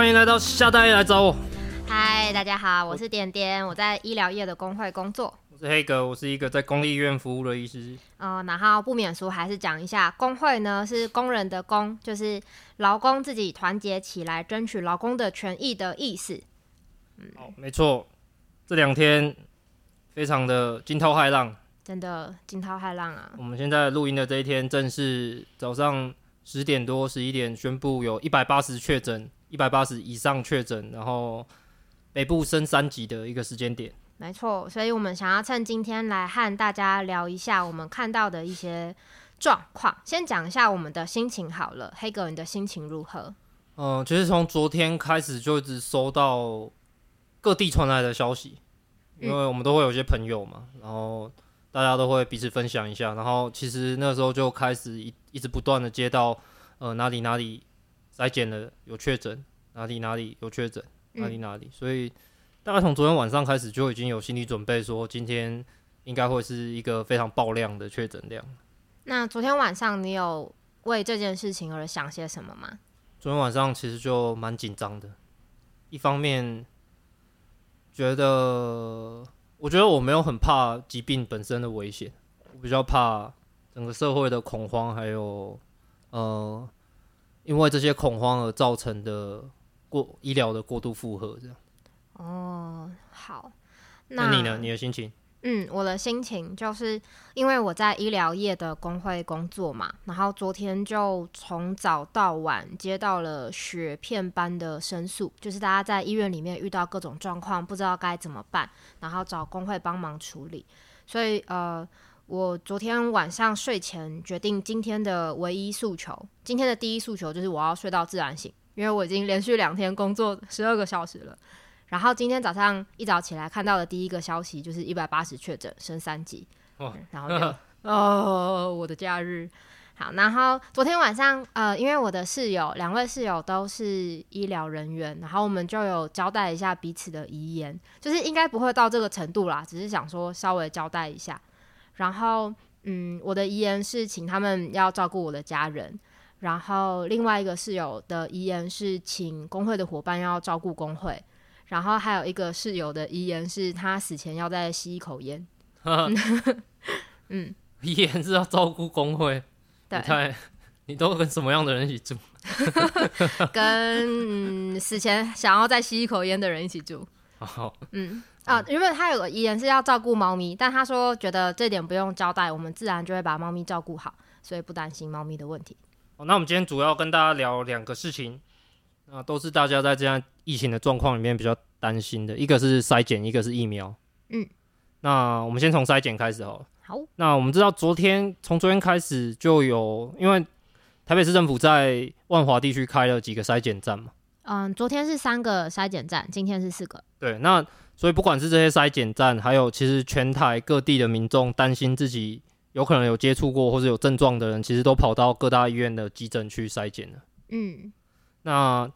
欢迎来到夏大爷来找我。嗨，大家好，我是点点，我在医疗业的工会工作。我是黑哥，我是一个在公立医院服务的医师。呃，然后不免俗，还是讲一下，工会呢是工人的工，就是劳工自己团结起来争取劳工的权益的意思。嗯，哦，没错，这两天非常的惊涛骇浪，真的惊涛骇浪啊！我们现在录音的这一天，正是早上十点多、十一点宣布有一百八十确诊。一百八十以上确诊，然后北部升三级的一个时间点。没错，所以我们想要趁今天来和大家聊一下我们看到的一些状况。先讲一下我们的心情好了，黑格，你的心情如何？嗯、呃，其实从昨天开始就一直收到各地传来的消息，因为我们都会有些朋友嘛，然后大家都会彼此分享一下，然后其实那时候就开始一一直不断的接到呃哪里哪里。筛检了有确诊，哪里哪里有确诊，哪里哪里，嗯、所以大概从昨天晚上开始就已经有心理准备，说今天应该会是一个非常爆量的确诊量。那昨天晚上你有为这件事情而想些什么吗？昨天晚上其实就蛮紧张的，一方面觉得我觉得我没有很怕疾病本身的危险，我比较怕整个社会的恐慌，还有呃。因为这些恐慌而造成的过医疗的过度负荷，这样。哦，好，那，那你呢？你的心情？嗯，我的心情就是因为我在医疗业的工会工作嘛，然后昨天就从早到晚接到了雪片般的申诉，就是大家在医院里面遇到各种状况，不知道该怎么办，然后找工会帮忙处理，所以呃。我昨天晚上睡前决定，今天的唯一诉求，今天的第一诉求就是我要睡到自然醒，因为我已经连续两天工作十二个小时了。然后今天早上一早起来看到的第一个消息就是一百八十确诊，升三级。哦，然后就 哦，我的假日。好，然后昨天晚上呃，因为我的室友两位室友都是医疗人员，然后我们就有交代一下彼此的遗言，就是应该不会到这个程度啦，只是想说稍微交代一下。然后，嗯，我的遗言是请他们要照顾我的家人。然后，另外一个室友的遗言是请工会的伙伴要照顾工会。然后，还有一个室友的遗言是他死前要再吸一口烟。嗯，遗言是要照顾工会。对，你都跟什么样的人一起住？跟、嗯、死前想要再吸一口烟的人一起住。好，嗯。啊，因为他有个遗言是要照顾猫咪，但他说觉得这点不用交代，我们自然就会把猫咪照顾好，所以不担心猫咪的问题。哦，那我们今天主要跟大家聊两个事情，啊，都是大家在这样疫情的状况里面比较担心的，一个是筛检，一个是疫苗。嗯，那我们先从筛检开始好了。好，那我们知道昨天从昨天开始就有，因为台北市政府在万华地区开了几个筛检站嘛。嗯，昨天是三个筛检站，今天是四个。对，那。所以不管是这些筛检站，还有其实全台各地的民众担心自己有可能有接触过或者有症状的人，其实都跑到各大医院的急诊去筛检了。嗯，那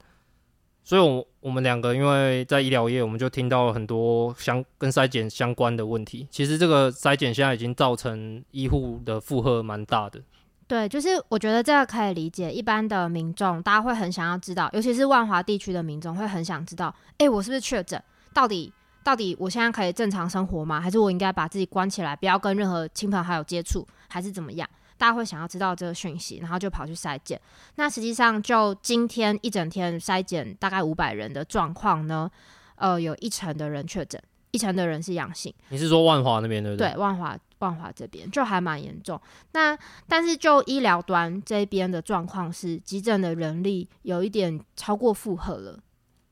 所以我，我我们两个因为在医疗业，我们就听到了很多相跟筛检相关的问题。其实这个筛检现在已经造成医护的负荷蛮大的。对，就是我觉得这个可以理解，一般的民众大家会很想要知道，尤其是万华地区的民众会很想知道，哎、我是不是确诊？到底？到底我现在可以正常生活吗？还是我应该把自己关起来，不要跟任何亲朋好友接触，还是怎么样？大家会想要知道这个讯息，然后就跑去筛检。那实际上，就今天一整天筛检大概五百人的状况呢，呃，有一成的人确诊，一成的人是阳性。你是说万华那边对不对？对，万华万华这边就还蛮严重。那但是就医疗端这边的状况是，急诊的人力有一点超过负荷了。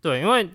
对，因为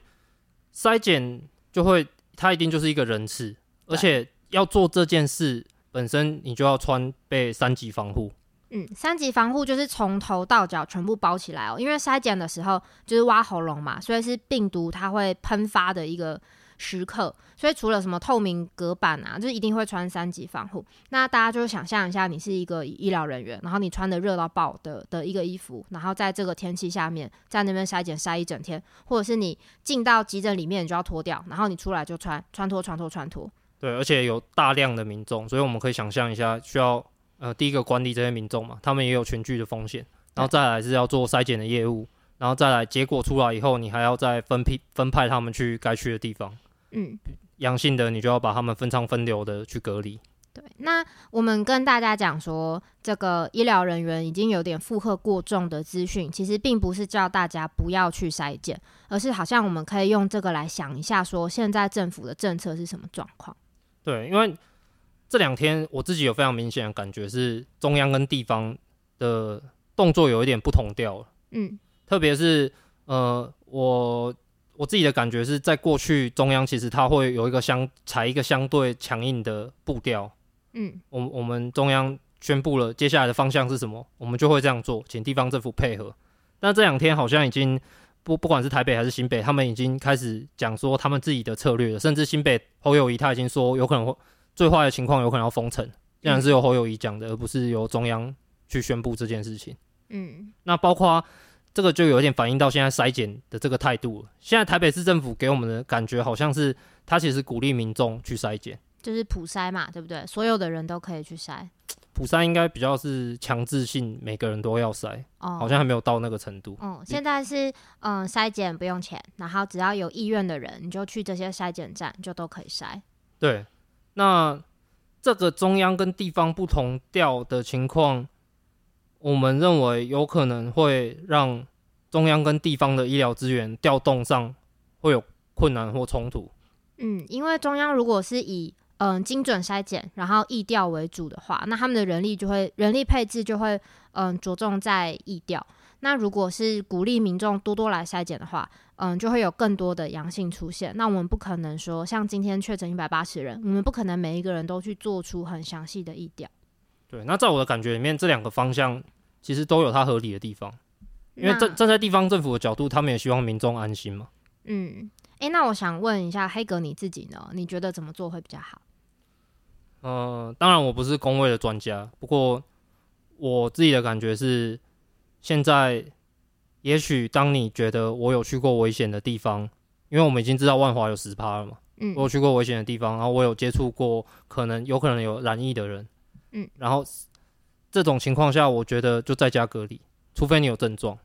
筛检。就会，它一定就是一个人次，而且要做这件事本身，你就要穿被三级防护。嗯，三级防护就是从头到脚全部包起来哦，因为筛检的时候就是挖喉咙嘛，所以是病毒它会喷发的一个。时刻，所以除了什么透明隔板啊，就是一定会穿三级防护。那大家就想象一下，你是一个医疗人员，然后你穿的热到爆的的一个衣服，然后在这个天气下面在那边筛检筛一整天，或者是你进到急诊里面，你就要脱掉，然后你出来就穿穿脱穿脱穿脱。对，而且有大量的民众，所以我们可以想象一下，需要呃第一个管理这些民众嘛，他们也有群聚的风险，然后再来是要做筛检的业务，然后再来结果出来以后，你还要再分批分派他们去该去的地方。嗯，阳性的你就要把他们分仓分流的去隔离。对，那我们跟大家讲说，这个医疗人员已经有点负荷过重的资讯，其实并不是叫大家不要去筛检，而是好像我们可以用这个来想一下，说现在政府的政策是什么状况？对，因为这两天我自己有非常明显的感觉是中央跟地方的动作有一点不同调了。嗯，特别是呃，我我自己的感觉是在过去中央其实它会有一个相采一个相对强硬的步调。嗯，我我们中央宣布了接下来的方向是什么，我们就会这样做，请地方政府配合。但这两天好像已经不不管是台北还是新北，他们已经开始讲说他们自己的策略了，甚至新北侯友谊他已经说有可能会最坏的情况有可能要封城，竟然是由侯友谊讲的，而不是由中央去宣布这件事情。嗯，那包括这个就有点反映到现在筛检的这个态度了。现在台北市政府给我们的感觉好像是他其实鼓励民众去筛检。就是普筛嘛，对不对？所有的人都可以去筛。普筛应该比较是强制性，每个人都要筛。哦，好像还没有到那个程度。嗯，现在是嗯筛检不用钱，然后只要有意愿的人，你就去这些筛检站，就都可以筛。对，那这个中央跟地方不同调的情况，我们认为有可能会让中央跟地方的医疗资源调动上会有困难或冲突。嗯，因为中央如果是以嗯，精准筛检，然后疫调为主的话，那他们的人力就会人力配置就会嗯着重在疫调。那如果是鼓励民众多多来筛检的话，嗯，就会有更多的阳性出现。那我们不可能说像今天确诊一百八十人，我们不可能每一个人都去做出很详细的疫调。对，那在我的感觉里面，这两个方向其实都有它合理的地方，因为站站在地方政府的角度，他们也希望民众安心嘛。嗯，诶、欸，那我想问一下黑格你自己呢？你觉得怎么做会比较好？呃，当然我不是公卫的专家，不过我自己的感觉是，现在也许当你觉得我有去过危险的地方，因为我们已经知道万华有十趴了嘛，嗯，我有去过危险的地方，然后我有接触过可能有可能有染疫的人，嗯，然后这种情况下，我觉得就在家隔离，除非你有症状，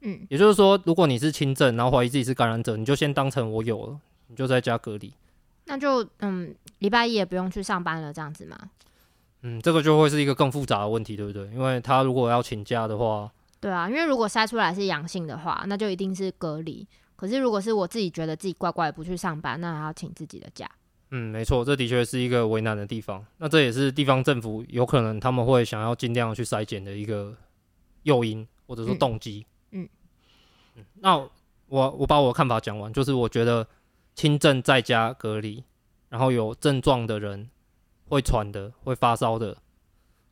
嗯，也就是说，如果你是轻症，然后怀疑自己是感染者，你就先当成我有了，你就在家隔离。那就嗯，礼拜一也不用去上班了，这样子吗？嗯，这个就会是一个更复杂的问题，对不对？因为他如果要请假的话，对啊，因为如果筛出来是阳性的话，那就一定是隔离。可是如果是我自己觉得自己怪怪不去上班，那还要请自己的假。嗯，没错，这的确是一个为难的地方。那这也是地方政府有可能他们会想要尽量去筛检的一个诱因或者说动机。嗯，嗯，那我我把我的看法讲完，就是我觉得。轻症在家隔离，然后有症状的人，会喘的、会发烧的，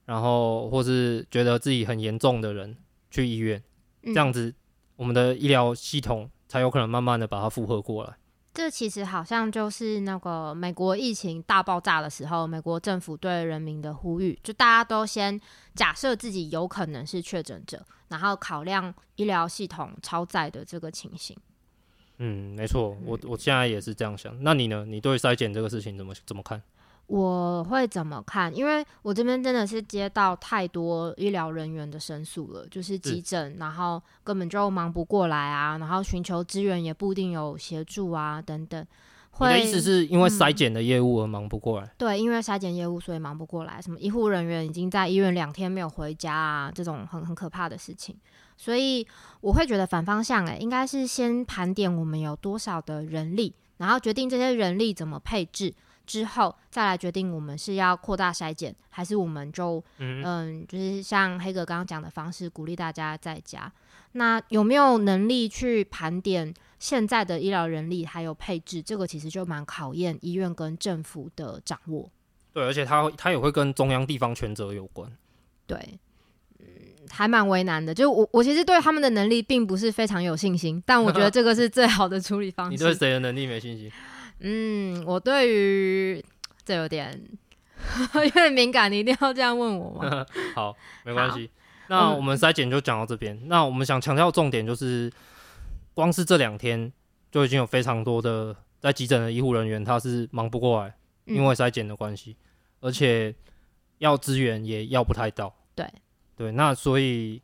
然后或是觉得自己很严重的人去医院，这样子我们的医疗系统才有可能慢慢的把它负荷过来。这其实好像就是那个美国疫情大爆炸的时候，美国政府对人民的呼吁，就大家都先假设自己有可能是确诊者，然后考量医疗系统超载的这个情形。嗯，没错，我我现在也是这样想。那你呢？你对筛检这个事情怎么怎么看？我会怎么看？因为我这边真的是接到太多医疗人员的申诉了，就是急诊，然后根本就忙不过来啊，然后寻求资源也不一定有协助啊，等等。你的意思是因为筛检的业务而忙不过来？嗯，对，因为筛检业务所以忙不过来。什么医护人员已经在医院两天没有回家啊，这种很很可怕的事情。所以我会觉得反方向诶、欸，应该是先盘点我们有多少的人力，然后决定这些人力怎么配置，之后再来决定我们是要扩大筛检，还是我们就嗯，嗯，就是像黑哥刚刚讲的方式，鼓励大家在家。那有没有能力去盘点现在的医疗人力还有配置？这个其实就蛮考验医院跟政府的掌握。对，而且它它也会跟中央地方权责有关。对。还蛮为难的，就我我其实对他们的能力并不是非常有信心，但我觉得这个是最好的处理方式。你对谁的能力没信心？嗯，我对于这有点 有点敏感，你一定要这样问我吗？好，没关系。那我们筛检就讲到这边。嗯。那我们想强调重点就是，光是这两天就已经有非常多的在急诊的医护人员，他是忙不过来，因为筛检的关系，而且要资源也要不太到。对。对，那所以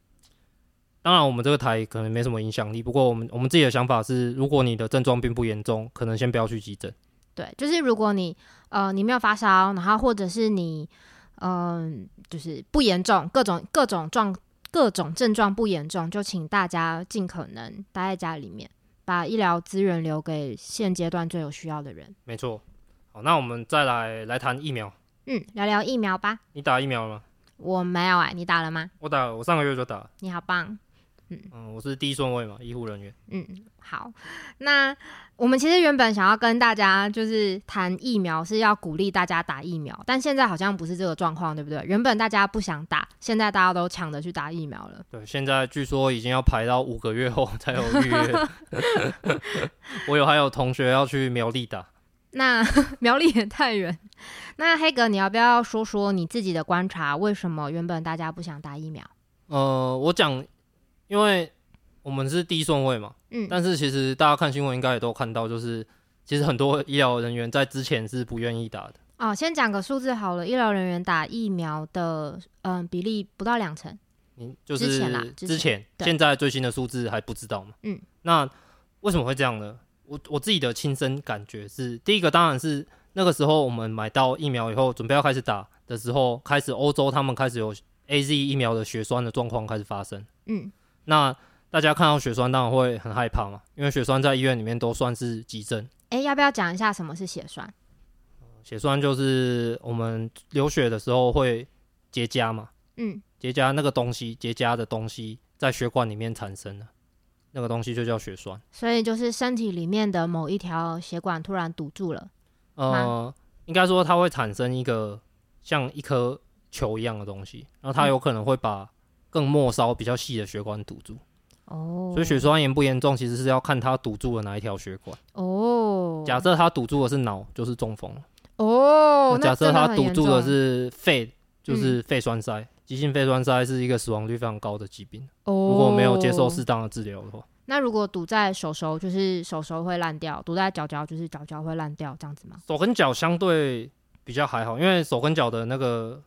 当然我们这个台可能没什么影响力，不过我们我们自己的想法是，如果你的症状并不严重，可能先不要去急诊。对，就是如果你呃你没有发烧，然后或者是你嗯、呃、就是不严重，各种各种状各种症状不严重，就请大家尽可能待在家里面，把医疗资源留给现阶段最有需要的人。没错。好，那我们再来来谈疫苗。嗯，聊聊疫苗吧。你打疫苗了吗？我没有哎、欸，你打了吗？我打了，我上个月就打了。你好棒。嗯嗯，我是第一顺位嘛，医护人员。嗯，好。那我们其实原本想要跟大家就是谈疫苗，是要鼓励大家打疫苗，但现在好像不是这个状况，对不对？原本大家不想打，现在大家都抢着去打疫苗了。对，现在据说已经要排到五个月后才有预约。我有还有同学要去苗栗打。那 苗栗也太远。那黑格，你要不要说说你自己的观察？为什么原本大家不想打疫苗？呃，我讲，因为我们是第一顺位嘛。嗯。但是其实大家看新闻应该也都看到，就是其实很多医疗人员在之前是不愿意打的。哦，先讲个数字好了，医疗人员打疫苗的嗯、呃、比例不到两成。嗯，就是之前，之前对现在最新的数字还不知道嘛。嗯。那为什么会这样呢？我我自己的亲身感觉是，第一个当然是那个时候我们买到疫苗以后，准备要开始打的时候，开始欧洲他们开始有 AZ 疫苗的血栓的状况开始发生。嗯，那大家看到血栓当然会很害怕嘛，因为血栓在医院里面都算是急症。哎、欸，要不要讲一下什么是血栓？血栓就是我们流血的时候会结痂嘛。嗯，结痂那个东西，结痂的东西在血管里面产生的。那个东西就叫血栓，所以就是身体里面的某一条血管突然堵住了。呃，应该说它会产生一个像一颗球一样的东西，然后它有可能会把更末梢比较细的血管堵住。哦，所以血栓严不严重，其实是要看它堵住了哪一条血管。哦，假设它堵住的是脑，就是中风。哦，假设它堵住的是肺，就是肺栓塞。嗯急性肺栓塞是一个死亡率非常高的疾病。哦，如果没有接受适当的治疗的话，那如果堵在手手，就是手手会烂掉；堵在脚脚，就是脚脚会烂掉，这样子吗？手跟脚相对比较还好，因为手跟脚的那个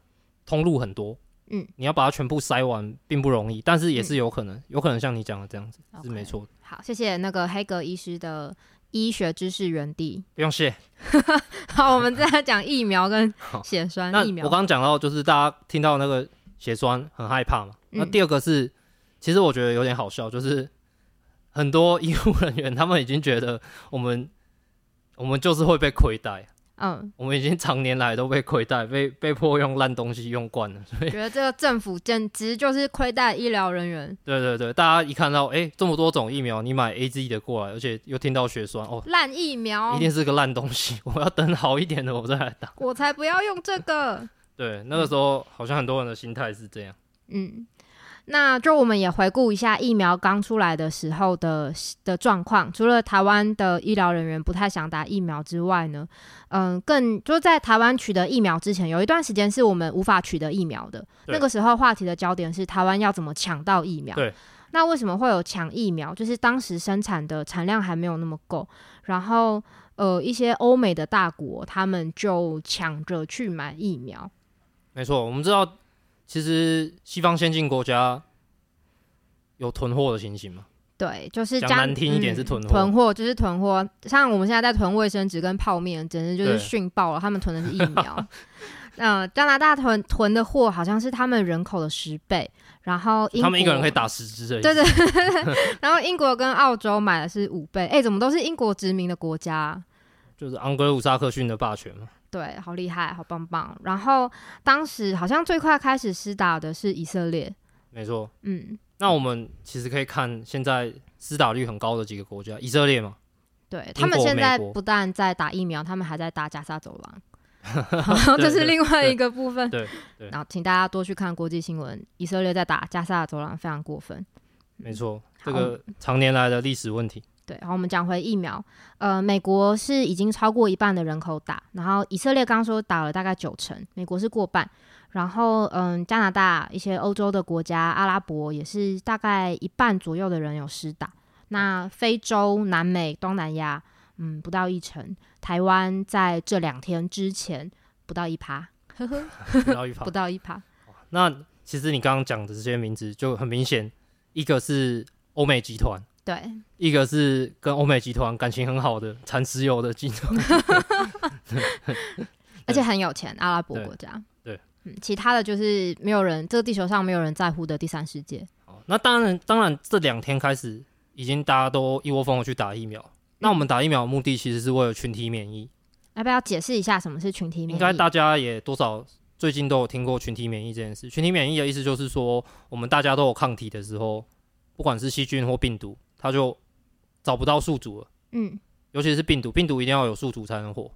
通路很多，嗯，你要把它全部塞完并不容易，但是也是有可能，嗯、有可能像你讲的这样子 Okay. 是没错的。好，谢谢那个黑格医师的医学知识园地，不用谢。好，我们再来讲疫苗跟血栓 疫苗。我刚刚讲到，就是大家听到那个。血栓很害怕嘛？那第二个是，嗯、其实我觉得有点好笑，就是很多医护人员他们已经觉得我们我们就是会被亏待，嗯，我们已经常年来都被亏待，被被迫用烂东西用惯了，所以觉得这个政府简直就是亏待医疗人员。对对对，大家一看到哎、欸、这么多种疫苗，你买 AZ 的过来，而且又听到血栓哦，烂疫苗一定是个烂东西，我要等好一点的我再来打，我才不要用这个。对，那个时候好像很多人的心态是这样。嗯，那就我们也回顾一下疫苗刚出来的时候的的状况。除了台湾的医疗人员不太想打疫苗之外呢，嗯，更就是在台湾取得疫苗之前，有一段时间是我们无法取得疫苗的。那个时候话题的焦点是台湾要怎么抢到疫苗。对，那为什么会有抢疫苗？就是当时生产的产量还没有那么够，然后呃，一些欧美的大国他们就抢着去买疫苗。没错，我们知道，其实西方先进国家有囤货的情形嘛？对，就是讲难听一点是囤货，嗯，囤货就是囤货。像我们现在在囤卫生纸跟泡面，简直就是逊爆了。他们囤的是疫苗。嗯、呃，加拿大囤囤的货好像是他们人口的十倍，然后他们一个人可以打十支的。对对，然后英国跟澳洲买的是五倍。哎，怎么都是英国殖民的国家？就是昂格鲁撒克逊的霸权嘛。对，好厉害，好棒棒。然后当时好像最快开始施打的是以色列，没错。嗯，那我们其实可以看现在施打率很高的几个国家，以色列嘛。对，他们现在不但在打疫苗，他们还在打加沙走廊，这是另外一个部分。对对。然后请大家多去看国际新闻，以色列在打加沙走廊非常过分。没错，这个常年来的历史问题。对，然后，我们讲回疫苗。呃，美国是已经超过一半的人口打，然后以色列刚说打了大概九成，美国是过半。然后，嗯，加拿大一些欧洲的国家，阿拉伯也是大概一半左右的人有施打。那非洲、南美、东南亚，嗯，不到一成。台湾在这两天之前不到一趴，呵呵，不到一趴，不到一趴。那其实你刚刚讲的这些名字就很明显。一个是欧美集团，对，一个是跟欧美集团感情很好的产石油的集团，而且很有钱，阿拉伯国家。对，嗯，其他的就是没有人，这个地球上没有人在乎的第三世界。好，那当然，当然这两天开始，已经大家都一窝蜂的去打疫苗。那我们打疫苗的目的其实是为了群体免疫。要不要解释一下什么是群体免疫？应该大家也多少最近都有听过群体免疫这件事。群体免疫的意思就是说，我们大家都有抗体的时候，不管是细菌或病毒，它就找不到宿主了。嗯，尤其是病毒，病毒一定要有宿主才能活。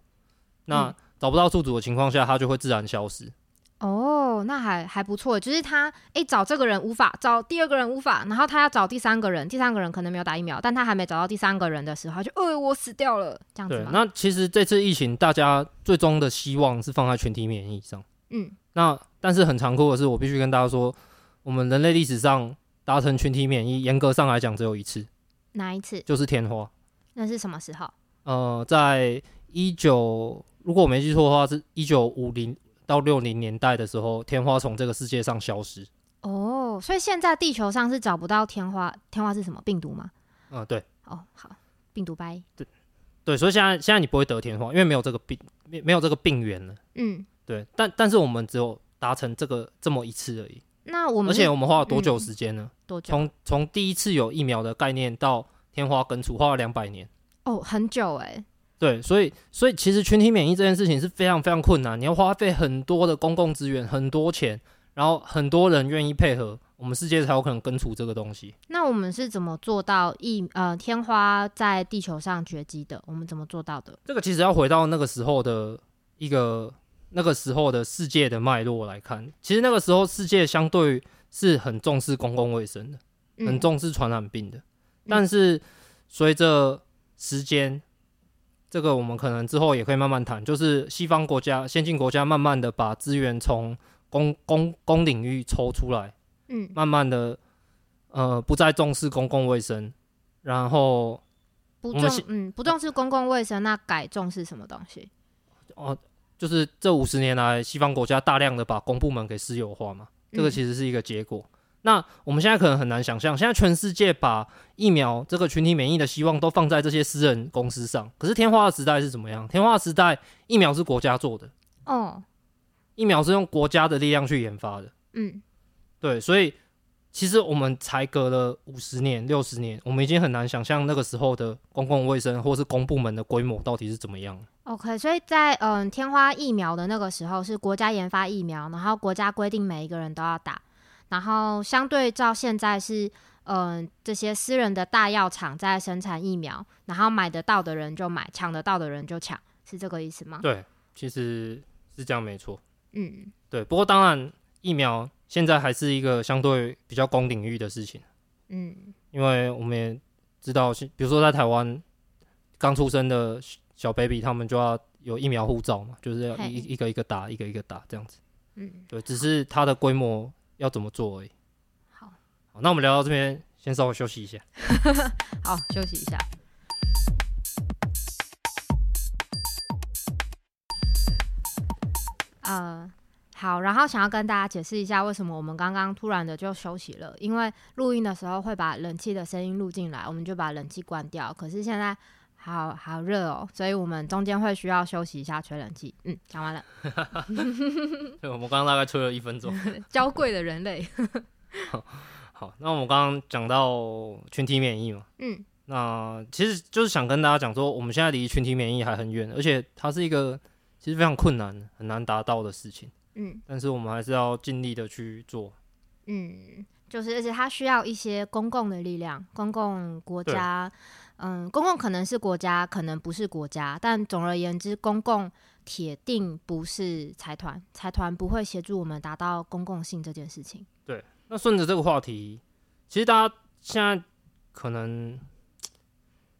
那找不到宿主的情况下，它就会自然消失。哦，那还还不错，就是他哎、欸、找这个人无法，找第二个人无法，然后他要找第三个人，第三个人可能没有打疫苗，但他还没找到第三个人的时候，就呃我死掉了这样子。对，那其实这次疫情，大家最终的希望是放在群体免疫上。嗯，那但是很残酷的是，我必须跟大家说，我们人类历史上达成群体免疫，严格上来讲只有一次。哪一次？就是天花。那是什么时候？呃，在一九，如果我没记错的话，是一九五零。到六零年代的时候，天花从这个世界上消失。哦，所以现在地球上是找不到天花。天花是什么？病毒吗？嗯，对。哦，好，病毒掰。对，对，所以现在现在你不会得天花，因为没有这个病，没没有这个病源了。嗯，对。但但是我们只有达成这个这么一次而已。那我们而且我们花了多久时间呢？嗯、多久？从从第一次有疫苗的概念到天花根除，花了两百年。哦，很久哎、欸。对，所以所以其实群体免疫这件事情是非常非常困难，你要花费很多的公共资源，很多钱，然后很多人愿意配合，我们世界才有可能根除这个东西。那我们是怎么做到疫呃天花在地球上绝迹的？我们怎么做到的？这个其实要回到那个时候的一个那个时候的世界的脉络来看，其实那个时候世界相对是很重视公共卫生的，很重视传染病的，嗯、但是随着时间。这个我们可能之后也可以慢慢谈，就是西方国家、先进国家慢慢的把资源从公公公领域抽出来，嗯，慢慢的呃不再重视公共卫生，然后不重嗯不重视公共卫生，那改重视什么东西？哦，就是这五十年来西方国家大量的把公部门给私有化嘛，这个其实是一个结果。嗯那我们现在可能很难想象，现在全世界把疫苗这个群体免疫的希望都放在这些私人公司上。可是天花的时代是怎么样？天花的时代，疫苗是国家做的，哦，疫苗是用国家的力量去研发的，嗯，对，所以其实我们才隔了五十年、六十年，我们已经很难想象那个时候的公共卫生或是公部门的规模到底是怎么样。OK，所以在嗯天花疫苗的那个时候是国家研发疫苗，然后国家规定每一个人都要打。然后相对照现在是，嗯、呃，这些私人的大药厂在生产疫苗，然后买得到的人就买，抢得到的人就抢，是这个意思吗？对，其实是这样，没错。嗯，对。不过当然，疫苗现在还是一个相对比较公领域的事情。嗯，因为我们也知道，比如说在台湾刚出生的小 baby，他们就要有疫苗护照嘛，就是要一一个一个打，一个一个打这样子。嗯，对，只是它的规模。要怎么做而已。好，好，那我们聊到这边，先稍微休息一下。好，休息一下。呃，好，然后想要跟大家解释一下，为什么我们刚刚突然的就休息了？因为录音的时候会把冷气的声音录进来，我们就把冷气关掉。可是现在。好好热哦，所以我们中间会需要休息一下，吹冷气。嗯，讲完了。对，我们刚刚大概吹了一分钟。娇贵的人类 好。好，那我们刚刚讲到群体免疫嘛，嗯，那其实就是想跟大家讲说，我们现在离群体免疫还很远，而且它是一个其实非常困难、很难达到的事情。嗯，但是我们还是要尽力的去做。嗯，就是而且它需要一些公共的力量，公共国家。嗯，公共可能是国家，可能不是国家，但总而言之，公共铁定不是财团，财团不会协助我们达到公共性这件事情。对，那顺着这个话题，其实大家现在可能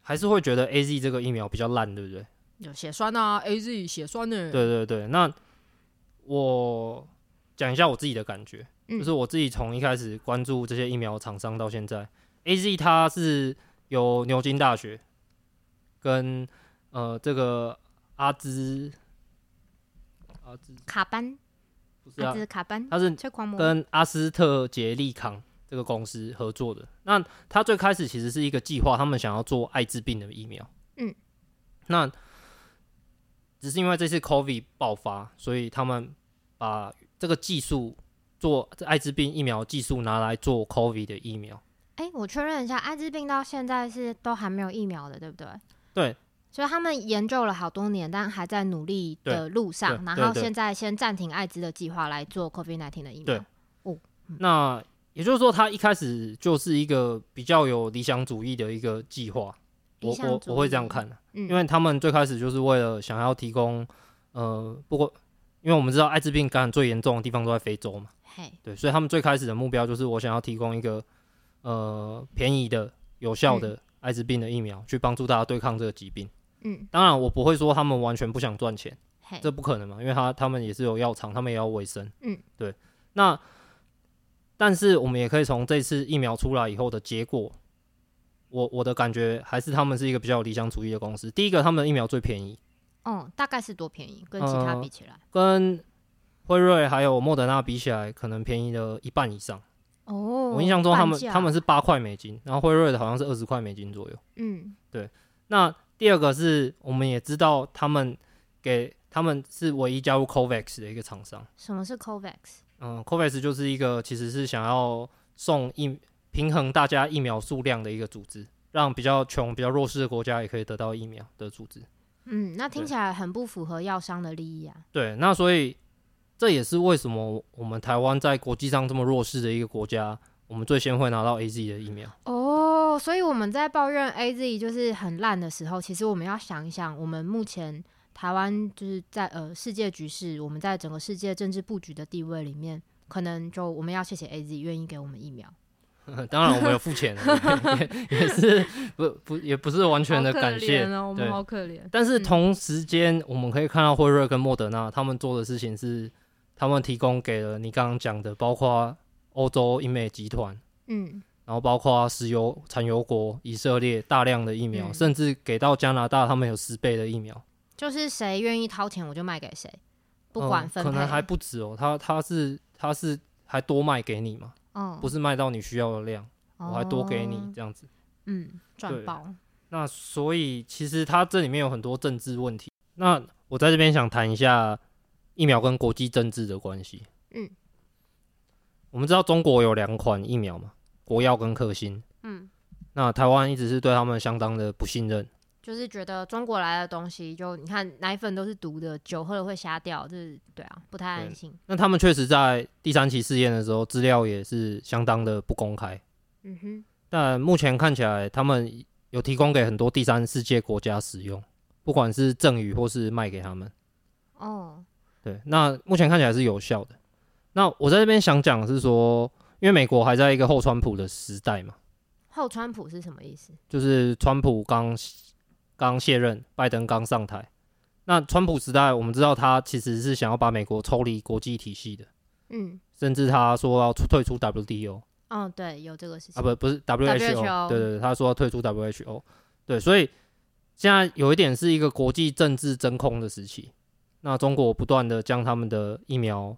还是会觉得 AZ 这个疫苗比较烂，对不对？有血栓啊，AZ 血栓呢？对对对，那我讲一下我自己的感觉，嗯、就是我自己从一开始关注这些疫苗厂商到现在，AZ 它是。有牛津大学跟呃这个阿兹卡班不是阿兹卡班，他是跟阿斯特杰利康这个公司合作的。那他最开始其实是一个计划，他们想要做艾滋病的疫苗。嗯，那只是因为这次 COVID 爆发，所以他们把这个技术做艾滋病疫苗技术拿来做 COVID 的疫苗。哎、欸，我确认一下，艾滋病到现在是都还没有疫苗的，对不对？对。所以他们研究了好多年，但还在努力的路上。然后现在先暂停艾滋的计划来做 COVID-19 的疫苗。对，哦，那也就是说，他一开始就是一个比较有理想主义的一个计划。我我我会这样看的，嗯，因为他们最开始就是为了想要提供，呃，不过因为我们知道艾滋病感染最严重的地方都在非洲嘛，嘿，对，所以他们最开始的目标就是我想要提供一个呃便宜的、有效的艾滋病的疫苗，嗯，去帮助大家对抗这个疾病。嗯，当然我不会说他们完全不想赚钱，嘿，这不可能嘛，因为他他们也是有药厂，他们也要维生。嗯，对。那但是我们也可以从这次疫苗出来以后的结果，我我的感觉还是他们是一个比较理想主义的公司。第一个，他们的疫苗最便宜。哦，大概是多便宜？跟其他比起来？呃、跟辉瑞还有莫德纳比起来，可能便宜了一半以上。哦，我印象中他们他们是八块美金，然后辉瑞的好像是二十块美金左右。嗯，对。那第二个是，我们也知道他们给他们是唯一加入 COVAX 的一个厂商。什么是 COVAX？嗯，COVAX 就是一个其实是想要送疫平衡大家疫苗数量的一个组织，让比较穷、比较弱势的国家也可以得到疫苗的组织。嗯，那听起来很不符合药商的利益啊。对，那所以这也是为什么我们台湾在国际上这么弱势的一个国家，我们最先会拿到 AZ 的疫苗。哦。哦，所以我们在抱怨 AZ 就是很烂的时候，其实我们要想一想，我们目前台湾就是在呃世界局势，我们在整个世界政治布局的地位里面，可能就我们要谢谢 AZ 愿意给我们疫苗。当然我们有付钱也，也是不不也不是完全的感谢，哦、我们好可怜。但是同时间我们可以看到辉瑞跟莫德纳他们做的事情是，他们提供给了你刚刚讲的，包括欧洲英美集团，嗯。然后包括石油产油国以色列大量的疫苗，嗯，甚至给到加拿大，他们有十倍的疫苗。就是谁愿意掏钱，我就卖给谁，不管分。嗯、可能还不止哦，他他是他是还多卖给你嘛？哦，不是卖到你需要的量，哦，我还多给你这样子。嗯，赚爆。那所以其实它这里面有很多政治问题。那我在这边想谈一下疫苗跟国际政治的关系。嗯，我们知道中国有两款疫苗嘛？国药跟克星，嗯，那台湾一直是对他们相当的不信任，就是觉得中国来的东西，就你看奶粉都是毒的，酒喝了会瞎掉，就是对啊，不太安心。那他们确实在第三期试验的时候，资料也是相当的不公开，嗯哼。但目前看起来，他们有提供给很多第三世界国家使用，不管是赠与或是卖给他们。哦，对，那目前看起来是有效的。那我在这边想讲的是说。因为美国还在一个后川普的时代嘛，后川普是什么意思？就是川普刚刚卸任，拜登刚上台。那川普时代，我们知道他其实是想要把美国抽离国际体系的，嗯，甚至他说要退出 WTO。哦，对，有这个事情啊，不，不是 WHO，对对对，他说要退出 WHO。对，所以现在有一点是一个国际政治真空的时期。那中国不断的将他们的疫苗。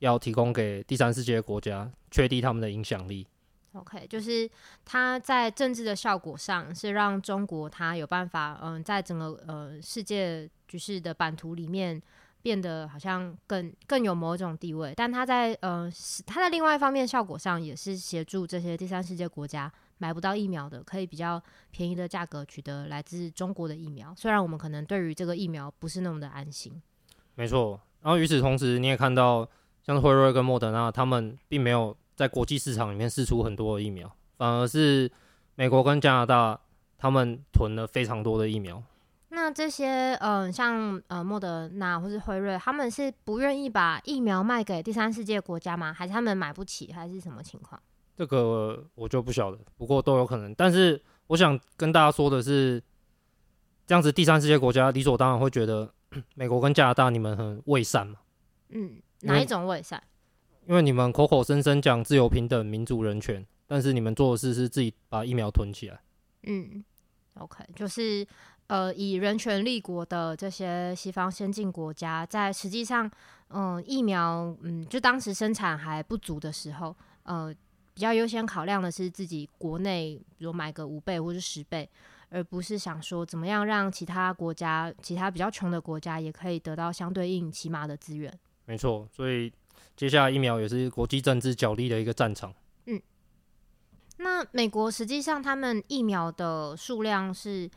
要提供给第三世界国家，确定他们的影响力。OK，就是它在政治的效果上是让中国它有办法，嗯，在整个呃世界局势的版图里面变得好像更更有某种地位。但它在呃它在另外一方面效果上也是协助这些第三世界国家买不到疫苗的，可以比较便宜的价格取得来自中国的疫苗。虽然我们可能对于这个疫苗不是那么的安心。没错。然后与此同时，你也看到。像辉瑞跟莫德纳，他们并没有在国际市场里面试出很多的疫苗，反而是美国跟加拿大他们囤了非常多的疫苗。那这些，嗯、呃，像呃莫德纳或是辉瑞，他们是不愿意把疫苗卖给第三世界国家吗？还是他们买不起，还是什么情况？这个我就不晓得，不过都有可能。但是我想跟大家说的是，这样子第三世界国家理所当然会觉得 美国跟加拿大你们很伪善嘛？嗯。哪一种伪善？因为你们口口声声讲自由、平等、民主、人权，但是你们做的事是自己把疫苗囤起来。嗯，OK，就是呃，以人权立国的这些西方先进国家，在实际上，嗯、呃，疫苗，嗯，就当时生产还不足的时候，呃，比较优先考量的是自己国内，比如买个五倍或是十倍，而不是想说怎么样让其他国家、其他比较穷的国家也可以得到相对应起码的资源。没错，所以接下来疫苗也是国际政治角力的一个战场。嗯，那美国实际上他们疫苗的数量是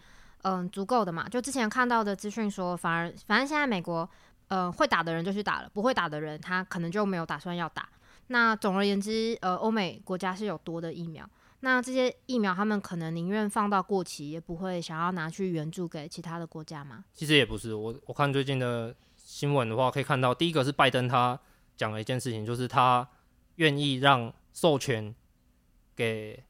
嗯足够的嘛？就之前看到的资讯说，反而反正现在美国。呃，会打的人就去打了，不会打的人他可能就没有打算要打。那总而言之，呃，欧美国家是有多的疫苗，那这些疫苗他们可能宁愿放到过期，也不会想要拿去援助给其他的国家吗？其实也不是，我我看最近的新闻的话，可以看到第一个是拜登他讲了一件事情，就是他愿意让授权给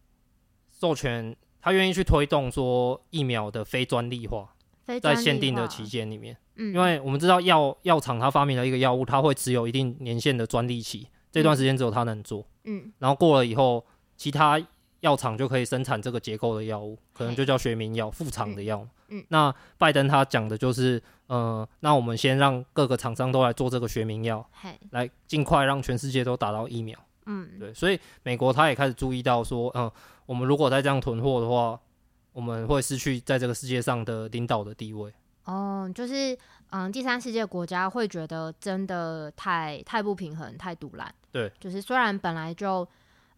授权，他愿意去推动说疫苗的非专利化，在限定的期间里面。嗯，因为我们知道药药厂它发明了一个药物，它会持有一定年限的专利期，这段时间只有它能做。嗯，然后过了以后，其他药厂就可以生产这个结构的药物，可能就叫学名药、副厂的药。嗯，那拜登他讲的就是，呃，那我们先让各个厂商都来做这个学名药，来尽快让全世界都打到疫苗。嗯，对，所以美国他也开始注意到说，嗯、呃，我们如果再这样囤货的话，我们会失去在这个世界上的领导的地位。哦，就是嗯，第三世界国家会觉得真的太太不平衡，太独揽。对，就是虽然本来就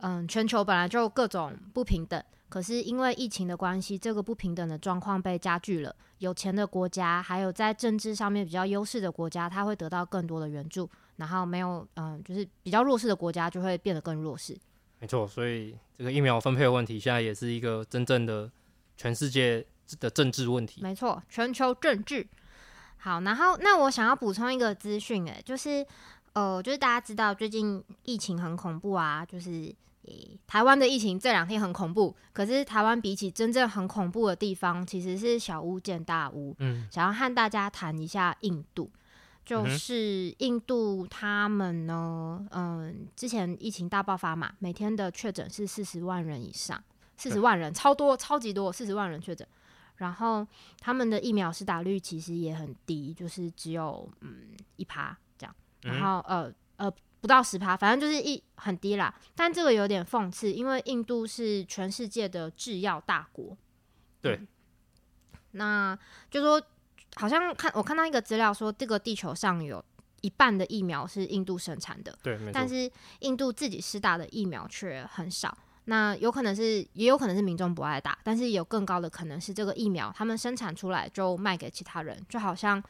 嗯，全球本来就各种不平等，可是因为疫情的关系，这个不平等的状况被加剧了。有钱的国家，还有在政治上面比较优势的国家，他会得到更多的援助，然后没有嗯，就是比较弱势的国家就会变得更弱势。没错，所以这个疫苗分配的问题现在也是一个真正的全世界的政治问题，没错，全球政治。好，然后那我想要补充一个资讯，诶，就是呃，就是大家知道最近疫情很恐怖啊，就是诶，台湾的疫情这两天很恐怖，可是台湾比起真正很恐怖的地方，其实是小巫见大巫。嗯，想要和大家谈一下印度，就是印度他们呢，嗯，之前疫情大爆发嘛，每天的确诊是四十万人以上，四十万人，超多，超级多，四十万人确诊。然后他们的疫苗施打率其实也很低，就是只有嗯一趴这样，然后呃呃不到十趴，反正就是一很低啦。但这个有点讽刺，因为印度是全世界的制药大国。对，嗯、那就说好像看我看到一个资料说，这个地球上有一半的疫苗是印度生产的，对，但是印度自己施打的疫苗却很少。那有可能是，也有可能是民众不爱打，但是有更高的可能是这个疫苗他们生产出来就卖给其他人，就好像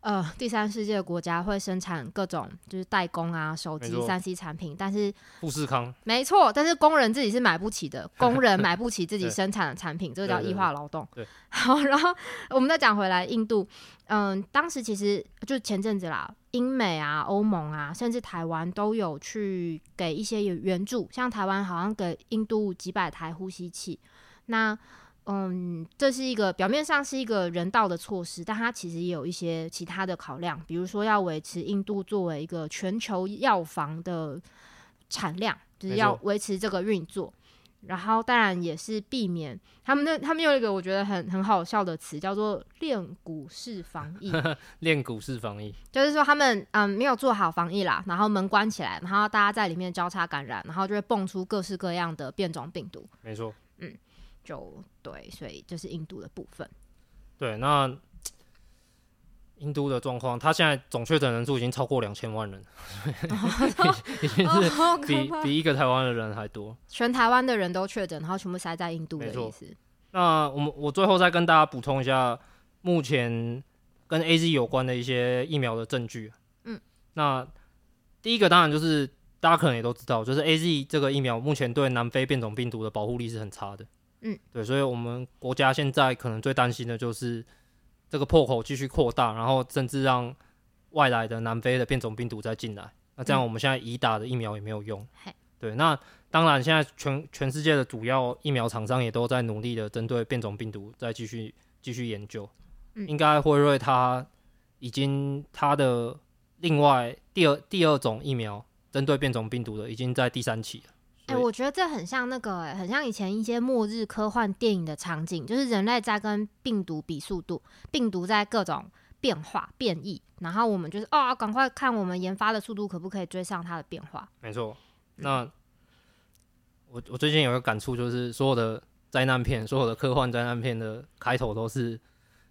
呃第三世界的国家会生产各种就是代工啊手机三 C 产品，但是富士康没错，但是工人自己是买不起的，工人 买不起自己生产的产品，这个叫异化劳动。对，好，然后我们再讲回来，印度，嗯，当时其实就前阵子啦。英美啊、欧盟啊，甚至台湾都有去给一些援助，像台湾好像给印度几百台呼吸器。那嗯，这是一个表面上是一个人道的措施，但它其实也有一些其他的考量，比如说要维持印度作为一个全球药房的产量，就是要维持这个运作。然后当然也是避免他们那他们有一个我觉得很很好笑的词叫做练股式 防疫，练股式防疫就是说他们嗯没有做好防疫啦，然后门关起来，然后大家在里面交叉感染，然后就会蹦出各式各样的变种病毒。没错，嗯，就对，所以这是印度的部分。对，那。印度的状况，他现在总确诊人数已经超过两千万人，已经是比比一个台湾的人还多。全台湾的人都确诊，然后全部塞在印度的意思。那我们我最后再跟大家补充一下，目前跟 AZ 有关的一些疫苗的证据。嗯，那第一个当然就是大家可能也都知道，就是 AZ 这个疫苗目前对南非变种病毒的保护力是很差的。嗯，对，所以我们国家现在可能最担心的就是。这个破口继续扩大，然后甚至让外来的南非的变种病毒再进来，那这样我们现在已打的疫苗也没有用。嗯、对，那当然现在全全世界的主要疫苗厂商也都在努力的针对变种病毒再继续继续研究。嗯、应该辉瑞它已经它的另外第二第二种疫苗针对变种病毒的已经在第三期了。哎、欸，我觉得这很像那个、欸，很像以前一些末日科幻电影的场景，就是人类在跟病毒比速度，病毒在各种变化变异，然后我们就是哦，赶快看我们研发的速度可不可以追上它的变化。没错，那我我最近有一个感触，就是所有的灾难片，所有的科幻灾难片的开头都是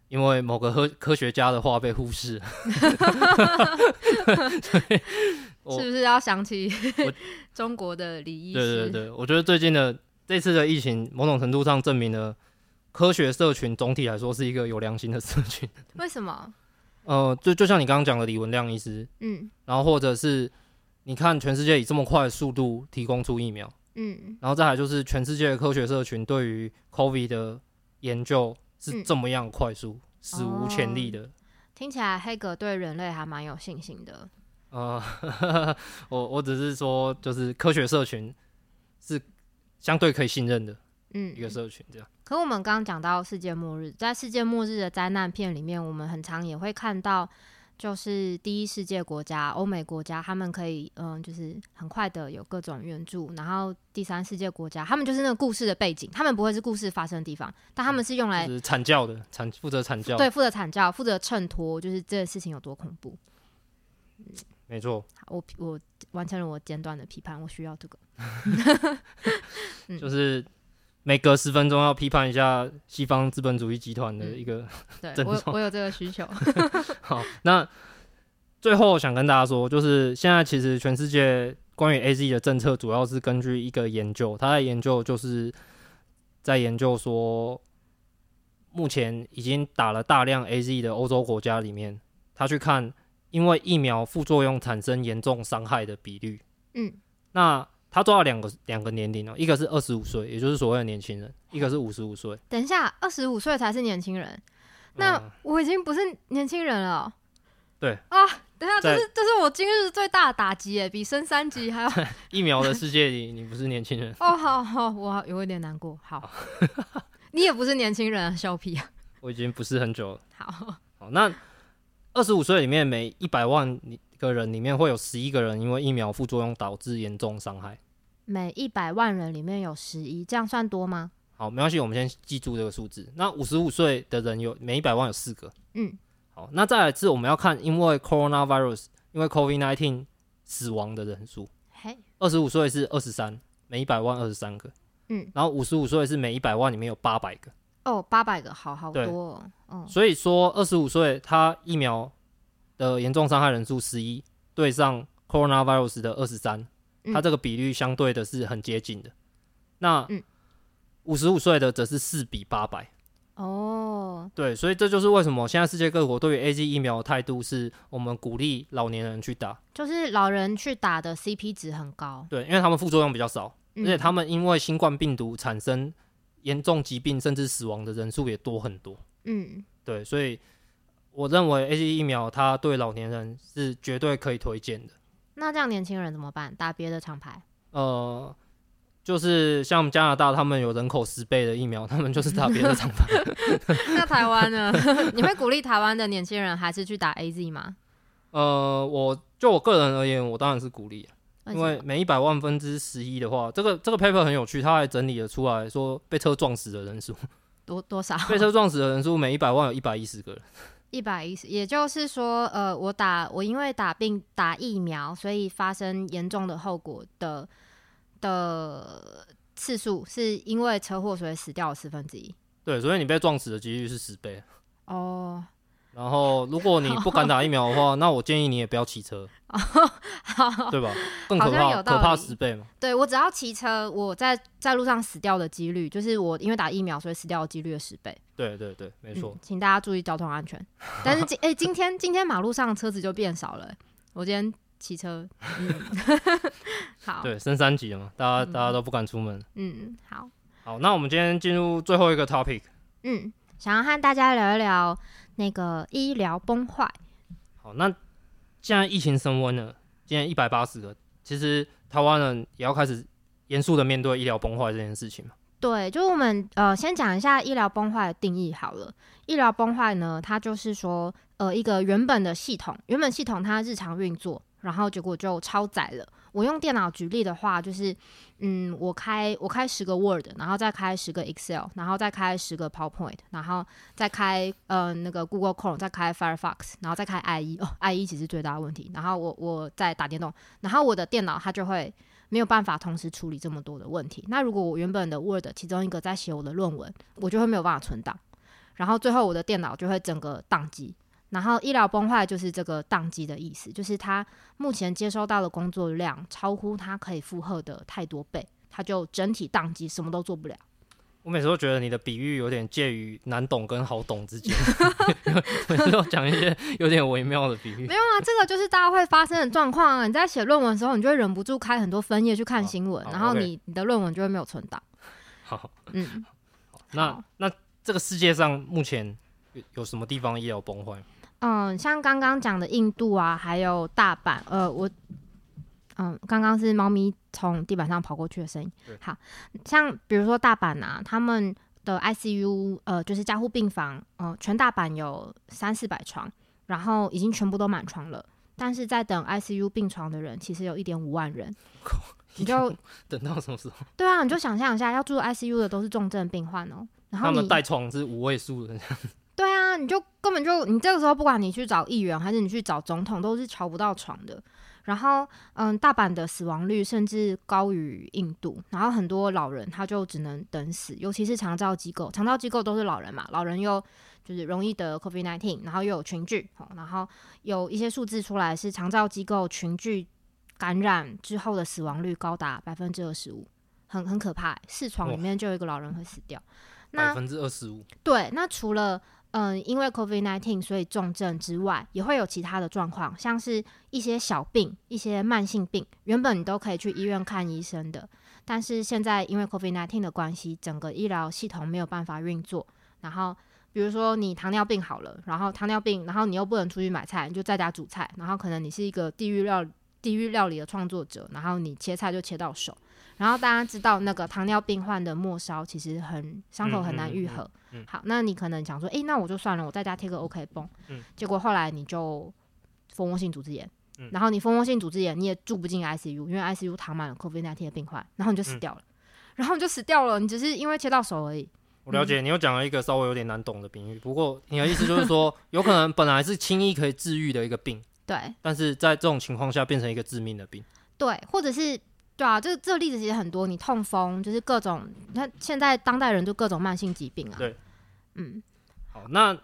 因为某个科科学家的话被忽视，是不是要想起 中国的李医师？对对对，我觉得最近的这次的疫情，某种程度上证明了科学社群总体来说是一个有良心的社群。为什么？呃，就就像你刚刚讲的李文亮医师，嗯，然后或者是你看全世界以这么快的速度提供出疫苗，嗯，然后再来就是全世界的科学社群对于 COVID 的研究是这么样快速、嗯、史无前例的。听起来黑格对人类还蛮有信心的。呃，我我只是说，就是科学社群是相对可以信任的，嗯，一个社群这样。可我们刚刚讲到世界末日，在世界末日的灾难片里面，我们很常也会看到，就是第一世界国家、欧美国家，他们可以嗯，就是很快的有各种援助，然后第三世界国家，他们就是那个故事的背景，他们不会是故事发生的地方，但他们是用来是惨叫的，惨负责惨叫，对，负责惨叫，负责衬托，就是这个事情有多恐怖。没错，我我完成了我简短的批判，我需要这个，就是每隔十分钟要批判一下西方资本主义集团的一个、嗯、对我我有这个需求。好，那最后想跟大家说，就是现在其实全世界关于 AZ 的政策，主要是根据一个研究，他在研究就是在研究说，目前已经打了大量 AZ 的欧洲国家里面，他去看。因为疫苗副作用产生严重伤害的比率，嗯，那他抓了两个两个年龄哦，一个是二十五岁，也就是所谓的年轻人，一个是五十五岁。等一下，二十五岁才是年轻人，那我已经不是年轻人了。对啊，等一下，这是这是我今日最大的打击诶，比升三级还要。疫苗的世界里，你不是年轻人哦，好好，我有一点难过。好，你也不是年轻人，笑屁啊！我已经不是很久了。好，好，那。二十五岁里面，每一百万个人里面会有十一个人因为疫苗副作用导致严重伤害。每一百万人里面有十一，这样算多吗？好，没关系，我们先记住这个数字。那五十五岁的人有每一百万有四个。嗯，好，那再来次我们要看因为 coronavirus 因为 COVID nineteen 死亡的人数。嘿，二十五岁是二十三，每一百万二十三个。嗯，然后五十五岁是每一百万里面有八百个。哦，八百个，好好多哦。哦，所以说二十五岁他疫苗的严重伤害人数十一，对上 coronavirus 的二十三，它这个比率相对的是很接近的。那五十五岁的则是四比八百。哦，对，所以这就是为什么现在世界各国对于 AZ 疫苗的态度是我们鼓励老年人去打，就是老人去打的 CP 值很高。对，因为他们副作用比较少，而且他们因为新冠病毒产生。严重疾病甚至死亡的人数也多很多。嗯，对，所以我认为 AZ 疫苗它对老年人是绝对可以推荐的。那这样年轻人怎么办？打别的厂牌？呃，就是像加拿大，他们有人口十倍的疫苗，他们就是打别的厂牌。那台湾呢？你会鼓励台湾的年轻人还是去打 AZ 吗？呃，我就我个人而言，我当然是鼓励。因为每一百万分之十一的话，这个这个 paper 很有趣，他还整理了出来说被车撞死的人数多多少？被车撞死的人数每一百万有一百一十个人。一百一十，也就是说，呃，我打我因为打病打疫苗，所以发生严重的后果的的次数，是因为车祸所以死掉了四分之一。对，所以你被撞死的几率是十倍。哦。然后，如果你不敢打疫苗的话，那我建议你也不要骑车，对吧？更可怕，可怕十倍嘛。对，我只要骑车，我在在路上死掉的几率，就是我因为打疫苗所以死掉的几率的十倍。对对对，没错。嗯，请大家注意交通安全。但是今 哎，今天今天马路上车子就变少了。我今天骑车，嗯，好。对，升三级了嘛，大家大家都不敢出门。嗯，好。好，那我们今天进入最后一个 topic。嗯，想要和大家聊一聊。那个医疗崩坏，好，那现在疫情升温了，今天一百八十个，其实台湾人也要开始严肃的面对医疗崩坏这件事情嘛。对，就我们呃先讲一下医疗崩坏的定义好了。医疗崩坏呢，它就是说呃一个原本的系统，原本系统它日常运作，然后结果就超载了。我用电脑举例的话，就是，嗯，我开我开十个 Word，然后再开十个 Excel，然后再开十个 PowerPoint，然后再开呃那个 Google Chrome，再开 Firefox，然后再开 IE 哦，IE 其实最大的问题。然后我我再打电动，然后我的电脑它就会没有办法同时处理这么多的问题。那如果我原本的 Word 其中一个在写我的论文，我就会没有办法存档，然后最后我的电脑就会整个宕机。然后医疗崩坏就是这个宕机的意思，就是他目前接收到的工作量超乎他可以负荷的太多倍，他就整体宕机，什么都做不了。我每次都觉得你的比喻有点介于难懂跟好懂之间，每次都讲一些有点微妙的比喻。没有啊，这个就是大家会发生的状况啊。你在写论文的时候，你就会忍不住开很多分页去看新闻，然后你.你的论文就会没有存档。好，嗯，那那这个世界上目前有有什么地方医疗崩坏？嗯，像刚刚讲的印度啊，还有大阪，呃，我，嗯，刚刚是猫咪从地板上跑过去的声音。好像比如说大阪啊，他们的 ICU，呃，就是加护病房，呃，全大阪有三四百床，然后已经全部都满床了。但是在等 ICU 病床的人，其实有一点五万人。你就等到什么时候？对啊，你就想象一下，要住 ICU 的都是重症病患哦。然后他们带床是五位数的。你就根本就你这个时候，不管你去找议员还是你去找总统，都是瞧不到床的。然后，嗯，大阪的死亡率甚至高于印度。然后很多老人他就只能等死，尤其是长照机构，长照机构都是老人嘛，老人又就是容易得 COVID-19，然后又有群聚，然后有一些数字出来是长照机构群聚感染之后的死亡率高达百分之二十五，很很可怕，四床里面就有一个老人会死掉。百分之二十五。对，那除了嗯，因为 COVID-19 所以重症之外，也会有其他的状况，像是一些小病、一些慢性病，原本你都可以去医院看医生的，但是现在因为 COVID-19 的关系，整个医疗系统没有办法运作。然后，比如说你糖尿病好了，然后糖尿病，然后你又不能出去买菜，你就在家煮菜，然后可能你是一个地狱料地狱料理的创作者，然后你切菜就切到手。然后大家知道那个糖尿病患的末梢其实很伤口很难愈合。嗯嗯嗯嗯、好，那你可能想说，诶，那我就算了，我在家贴个 OK 绷。嗯。结果后来你就蜂窝性组织炎，嗯、然后你蜂窝性组织炎你也住不进 ICU，因为 ICU 躺满了 COVID-19 的病患，然后你就死掉了。嗯、然后你就死掉了，你只是因为切到手而已。我了解，嗯、你又讲了一个稍微有点难懂的比喻，不过你的意思就是说，有可能本来是轻易可以治愈的一个病，对，但是在这种情况下变成一个致命的病，对，或者是。对啊，这个这个例子其实很多。你痛风就是各种，那现在当代人就各种慢性疾病啊。对，嗯，好，那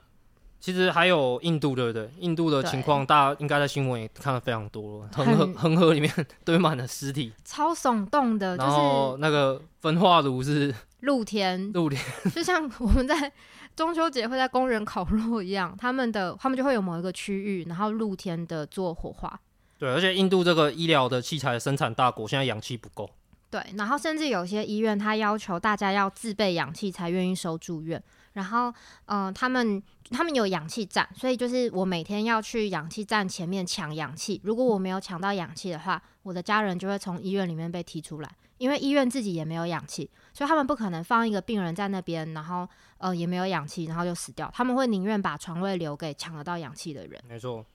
其实还有印度，对不对？印度的情况，大家应该在新闻也看得非常多了。恒河恒河里面 堆满了尸体，超耸动的。然后那个焚化炉是露天，露天，就像我们在中秋节会在公园烤肉一样，他们的他们就会有某一个区域，然后露天的做火化。对，而且印度这个医疗的器材生产大国，现在氧气不够。对，然后甚至有些医院，他要求大家要自备氧气才愿意收住院。然后，嗯、呃，他们他们有氧气站，所以就是我每天要去氧气站前面抢氧气。如果我没有抢到氧气的话，我的家人就会从医院里面被踢出来，因为医院自己也没有氧气，所以他们不可能放一个病人在那边，然后呃也没有氧气，然后就死掉。他们会宁愿把床位留给抢得到氧气的人。没错，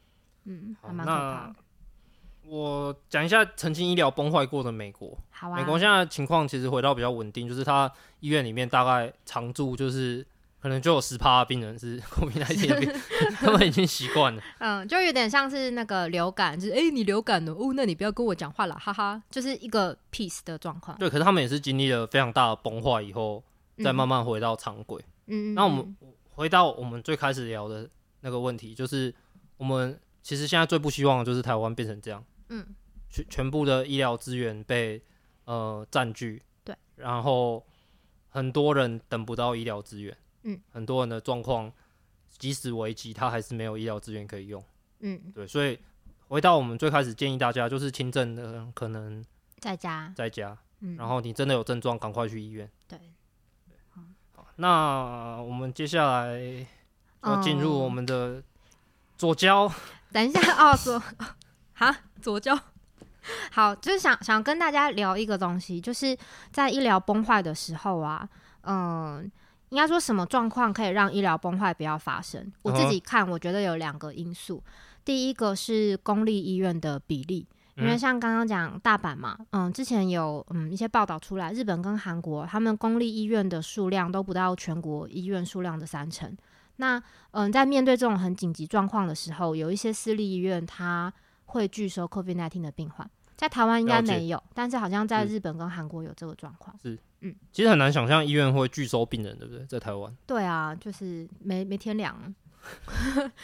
嗯，还蛮可怕。我讲一下曾经医疗崩坏过的美国。好啊。美国现在情况其实回到比较稳定，就是他医院里面大概常住就是可能就有十趴 的病人是 COVID-19 病，他们已经习惯了。嗯，就有点像是那个流感，就是哎、欸、你流感了哦，那你不要跟我讲话了，哈哈，就是一个 peace 的状况。对，可是他们也是经历了非常大的崩坏以后，再慢慢回到常轨。嗯。那我们回到我们最开始聊的那个问题，就是我们其实现在最不希望的就是台湾变成这样。嗯，全全部的医疗资源被呃占据，对，然后很多人等不到医疗资源，嗯，很多人的状况即使危机，他还是没有医疗资源可以用，嗯，对，所以回到我们最开始建议大家，就是轻症的可能在家，在家，嗯，然后你真的有症状，赶快去医院，对，好，那我们接下来要进入我们的左交，哦，等一下哦，左。好，左教，好，就是想想跟大家聊一个东西，就是在医疗崩坏的时候啊，嗯，应该说什么状况可以让医疗崩坏不要发生？我自己看，我觉得有两个因素，第一个是公立医院的比例，因为像刚刚讲大阪嘛，嗯，之前有嗯一些报道出来，日本跟韩国他们公立医院的数量都不到全国医院数量的三成，那嗯，在面对这种很紧急状况的时候，有一些私立医院它会拒收 COVID-19 的病患，在台湾应该没有，但是好像在日本跟韩国有这个状况。是，嗯，其实很难想象医院会拒收病人，对不对？在台湾。对啊，就是没没天良。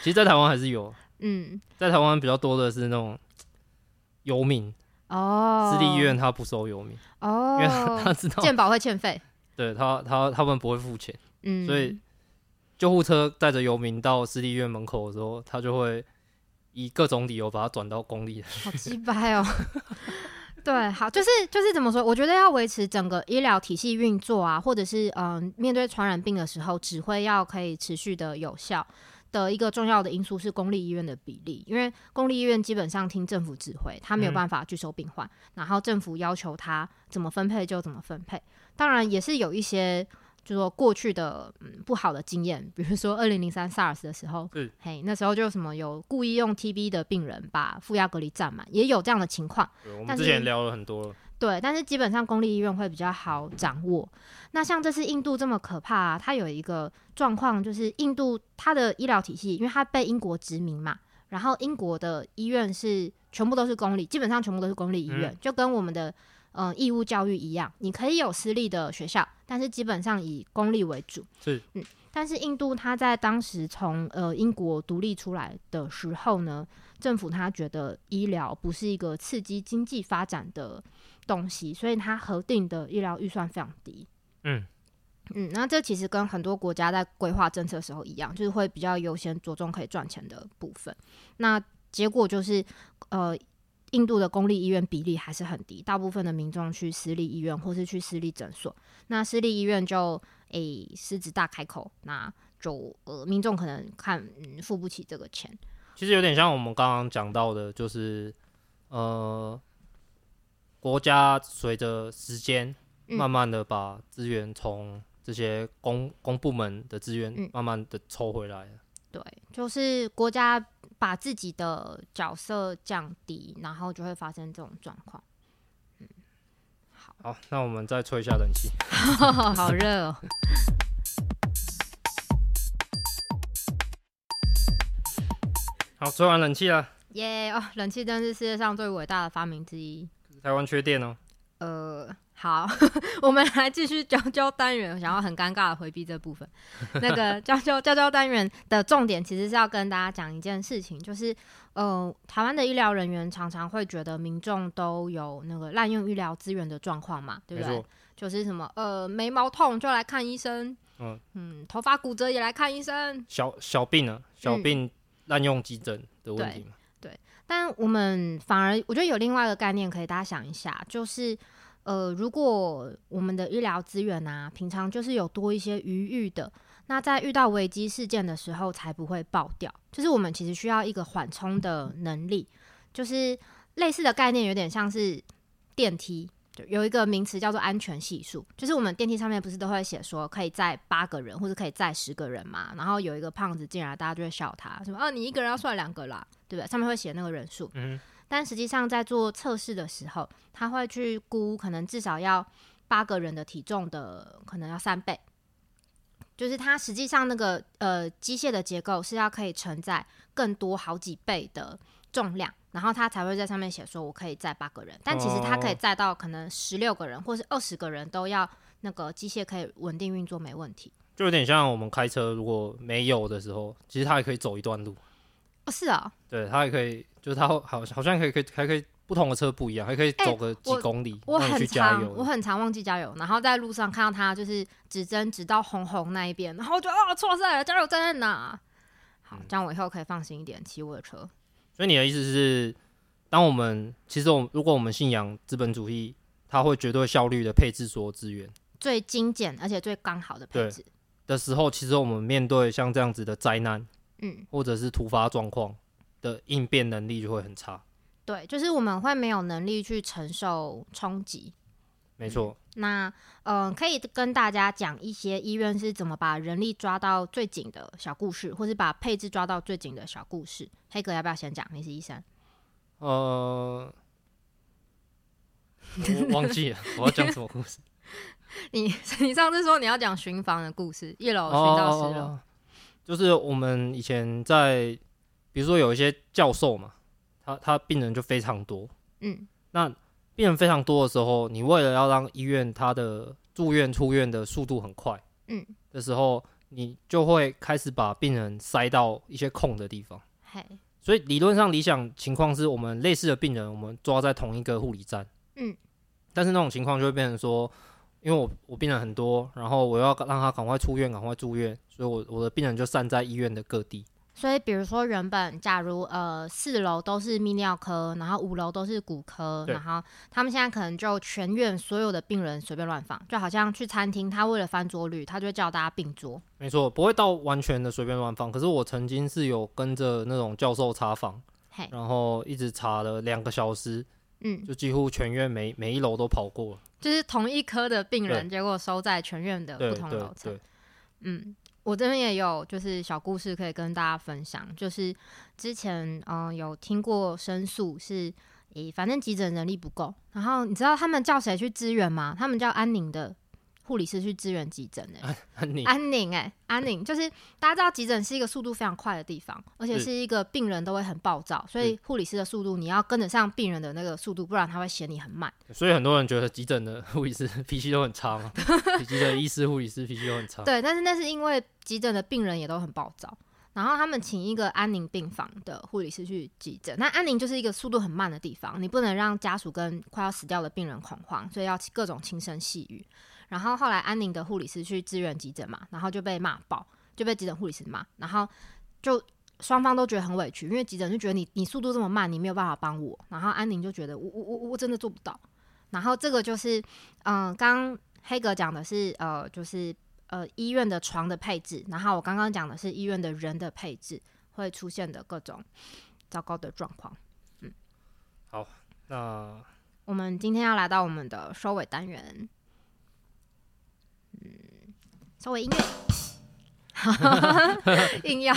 其实，在台湾还是有。嗯，在台湾比较多的是那种游民哦，私立医院他不收游民哦，因为他，他知道健保会欠费，对他他他们不会付钱，嗯，所以救护车带着游民到私立医院门口的时候，他就会以各种理由把它转到公立的。好鸡掰哦，对，好，就是就是怎么说？我觉得要维持整个医疗体系运作啊，或者是嗯、呃，面对传染病的时候，指挥要可以持续的有效。的一个重要的因素是公立医院的比例，因为公立医院基本上听政府指挥，他没有办法拒收病患，嗯、然后政府要求他怎么分配就怎么分配。当然也是有一些，就是说过去的嗯不好的经验，比如说二零零三 SARS 的时候，嗯、嘿，那时候就什么有故意用 TB 的病人把负压隔离占满，也有这样的情况。我们之前聊了很多了。对，但是基本上公立医院会比较好掌握。那像这次印度这么可怕啊，它有一个状况，就是印度它的医疗体系，因为它被英国殖民嘛，然后英国的医院是全部都是公立，基本上全部都是公立医院，嗯、就跟我们的嗯、呃、义务教育一样，你可以有私立的学校，但是基本上以公立为主。是，嗯，但是印度它在当时从呃英国独立出来的时候呢，政府他觉得医疗不是一个刺激经济发展的东西，所以它核定的医疗预算非常低。嗯嗯，那这其实跟很多国家在规划政策的时候一样，就是会比较优先着重可以赚钱的部分。那结果就是，呃，印度的公立医院比例还是很低，大部分的民众去私立医院或是去私立诊所，那私立医院就诶狮子大开口，那就呃民众可能看嗯付不起这个钱。其实有点像我们刚刚讲到的，就是呃。国家随着时间，慢慢的把资源从这些公公部门的资源，慢慢的抽回来。对，就是国家把自己的角色降低，然后就会发生这种状况。嗯，好，好，那我们再吹一下冷气。好热哦。好，吹完冷气了。耶哦，冷气真是世界上最伟大的发明之一。台湾缺电哦。呃，好，我们来继续教教单元，想要很尴尬的回避这部分。那个教教教教单元的重点，其实是要跟大家讲一件事情，就是呃，台湾的医疗人员常常会觉得民众都有那个滥用医疗资源的状况嘛，对不对？就是什么呃，眉毛痛就来看医生，嗯嗯，头发骨折也来看医生，小小病啊，小病滥用急诊的问题嘛。嗯但我们反而，我觉得有另外一个概念可以大家想一下，就是，呃，如果我们的医疗资源啊，平常就是有多一些余裕的，那在遇到危机事件的时候才不会爆掉。就是我们其实需要一个缓冲的能力，就是类似的概念，有点像是电梯。有一个名词叫做安全系数，就是我们电梯上面不是都会写说可以载八个人或者可以载十个人嘛？然后有一个胖子进来，大家就会笑他，什么啊，你一个人要算两个啦，对不对？上面会写那个人数。嗯。但实际上在做测试的时候，他会去估可能至少要八个人的体重的可能要三倍，就是它实际上那个呃机械的结构是要可以承载更多好几倍的重量。然后他才会在上面写说，我可以载八个人，但其实他可以载到可能十六个人，或是二十个人都要那个机械可以稳定运作，没问题。就有点像我们开车，如果没有的时候，其实它也可以走一段路。哦，是啊，对，它也可以，就是它好好像可以可以还可以不同的车不一样，还可以走个几公里。欸、我，我很常我很常忘记加油，然后在路上看到它就是指针指到红红那一边，然后我就啊错赛了，加油站在哪？好，这样我以后可以放心一点骑我的车。所以你的意思是，当我们其实我们如果我们信仰资本主义，它会绝对效率的配置所有资源，最精简而且最刚好的配置的时候，其实我们面对像这样子的灾难，嗯，或者是突发状况的应变能力就会很差。对，就是我们会没有能力去承受冲击。没错、嗯。那嗯、呃，可以跟大家讲一些医院是怎么把人力抓到最紧的小故事，或是把配置抓到最紧的小故事。黑哥要不要先讲？你是医生。呃，我忘记了我要讲什么故事。你 你上次说你要讲巡房的故事，一楼巡到十楼。哦，就是我们以前在，比如说有一些教授嘛，他他病人就非常多，嗯。那病人非常多的时候，你为了要让医院他的住院出院的速度很快，嗯，的时候，你就会开始把病人塞到一些空的地方。嘿，所以理论上理想情况是我们类似的病人，我们抓在同一个护理站。嗯，但是那种情况就会变成说，因为我我病人很多，然后我要让他赶快出院，赶快住院，所以我我的病人就散在医院的各地。所以，比如说，原本假如呃四楼都是泌尿科，然后五楼都是骨科，然后他们现在可能就全院所有的病人随便乱放，就好像去餐厅，他为了翻桌率，他就会叫大家并桌。没错，不会到完全的随便乱放。可是我曾经是有跟着那种教授查房，然后一直查了两个小时，嗯，就几乎全院每每一楼都跑过了，就是同一科的病人，结果收在全院的不同楼层，嗯。我这边也有就是小故事可以跟大家分享，就是之前嗯、呃、有听过申诉是，诶反正急诊人力不够，然后你知道他们叫谁去支援吗？他们叫安宁的。护理师去支援急诊哎，安宁。安宁哎，安宁就是大家知道急诊是一个速度非常快的地方，而且是。一个病人都会很暴躁，所以护理师的速度你要跟得上病人的那个速度，不然他会嫌你很慢。所以很多人觉得急诊的护理师 脾气都很差嘛，急诊医师、护理师脾气都很差。对，但是那是因为急诊的病人也都很暴躁，然后他们请一个安宁病房的护理师去急诊，那安宁就是一个速度很慢的地方，你不能让家属跟快要死掉的病人恐慌，所以要各种轻声细语。然后后来安宁的护理师去支援急诊嘛，然后就被骂爆，就被急诊护理师骂，然后就双方都觉得很委屈，因为急诊就觉得你你速度这么慢，你没有办法帮我，然后安宁就觉得我我我我真的做不到，然后这个就是嗯，刚、呃、黑格讲的是呃，就是呃医院的床的配置，然后我刚刚讲的是医院的人的配置会出现的各种糟糕的状况。嗯，好，那我们今天要来到我们的收尾单元。收尾音乐，硬要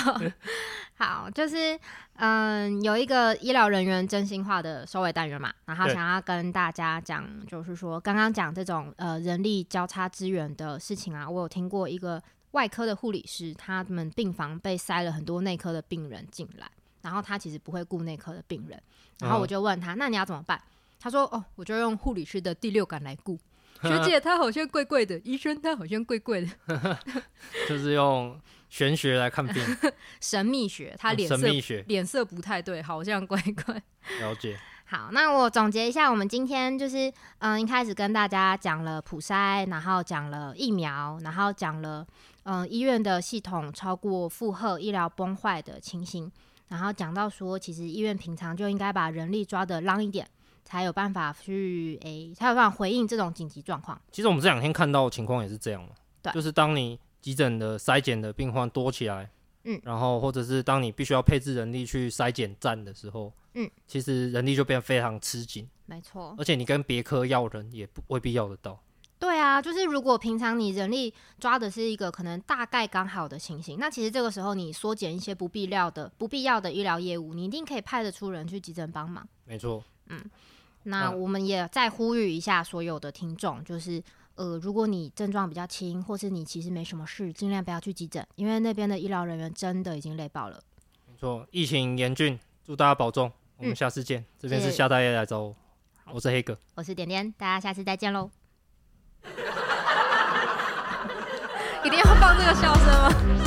好，就是嗯，有一个医疗人员真心话的收尾单元嘛，然后想要跟大家讲，就是说刚刚讲这种呃人力交叉资源的事情啊，我有听过一个外科的护理师，他们病房被塞了很多内科的病人进来，然后他其实不会顾内科的病人，然后我就问他，那你要怎么办？他说，哦，我就用护理师的第六感来顾。学姐她好像怪怪的，医生他好像怪怪的，就是用玄学来看病，神秘学，他脸色脸色不太对，好像怪怪。了解。好，那我总结一下，我们今天就是嗯，一开始跟大家讲了普筛，然后讲了疫苗，然后讲了嗯医院的系统超过负荷、医疗崩坏的情形，然后讲到说，其实医院平常就应该把人力抓的浪一点。才有办法去诶、欸，才有办法回应这种紧急状况。其实我们这两天看到的情况也是这样嘛，对，就是当你急诊的筛检的病患多起来，嗯，然后或者是当你必须要配置人力去筛检站的时候，嗯，其实人力就变得非常吃紧，没错。而且你跟别科要人也不未必要得到。对啊，就是如果平常你人力抓的是一个可能大概刚好的情形，那其实这个时候你缩减一些不必要的、不必要的医疗业务，你一定可以派得出人去急诊帮忙。没错，嗯。那我们也再呼吁一下所有的听众，就是呃，如果你症状比较轻，或是你其实没什么事，尽量不要去急诊，因为那边的医疗人员真的已经累爆了。没错，疫情严峻，祝大家保重。我们下次见。嗯、这边是夏大爷来找我，我是黑哥，我是点点，大家下次再见喽。一定要放这个笑声吗？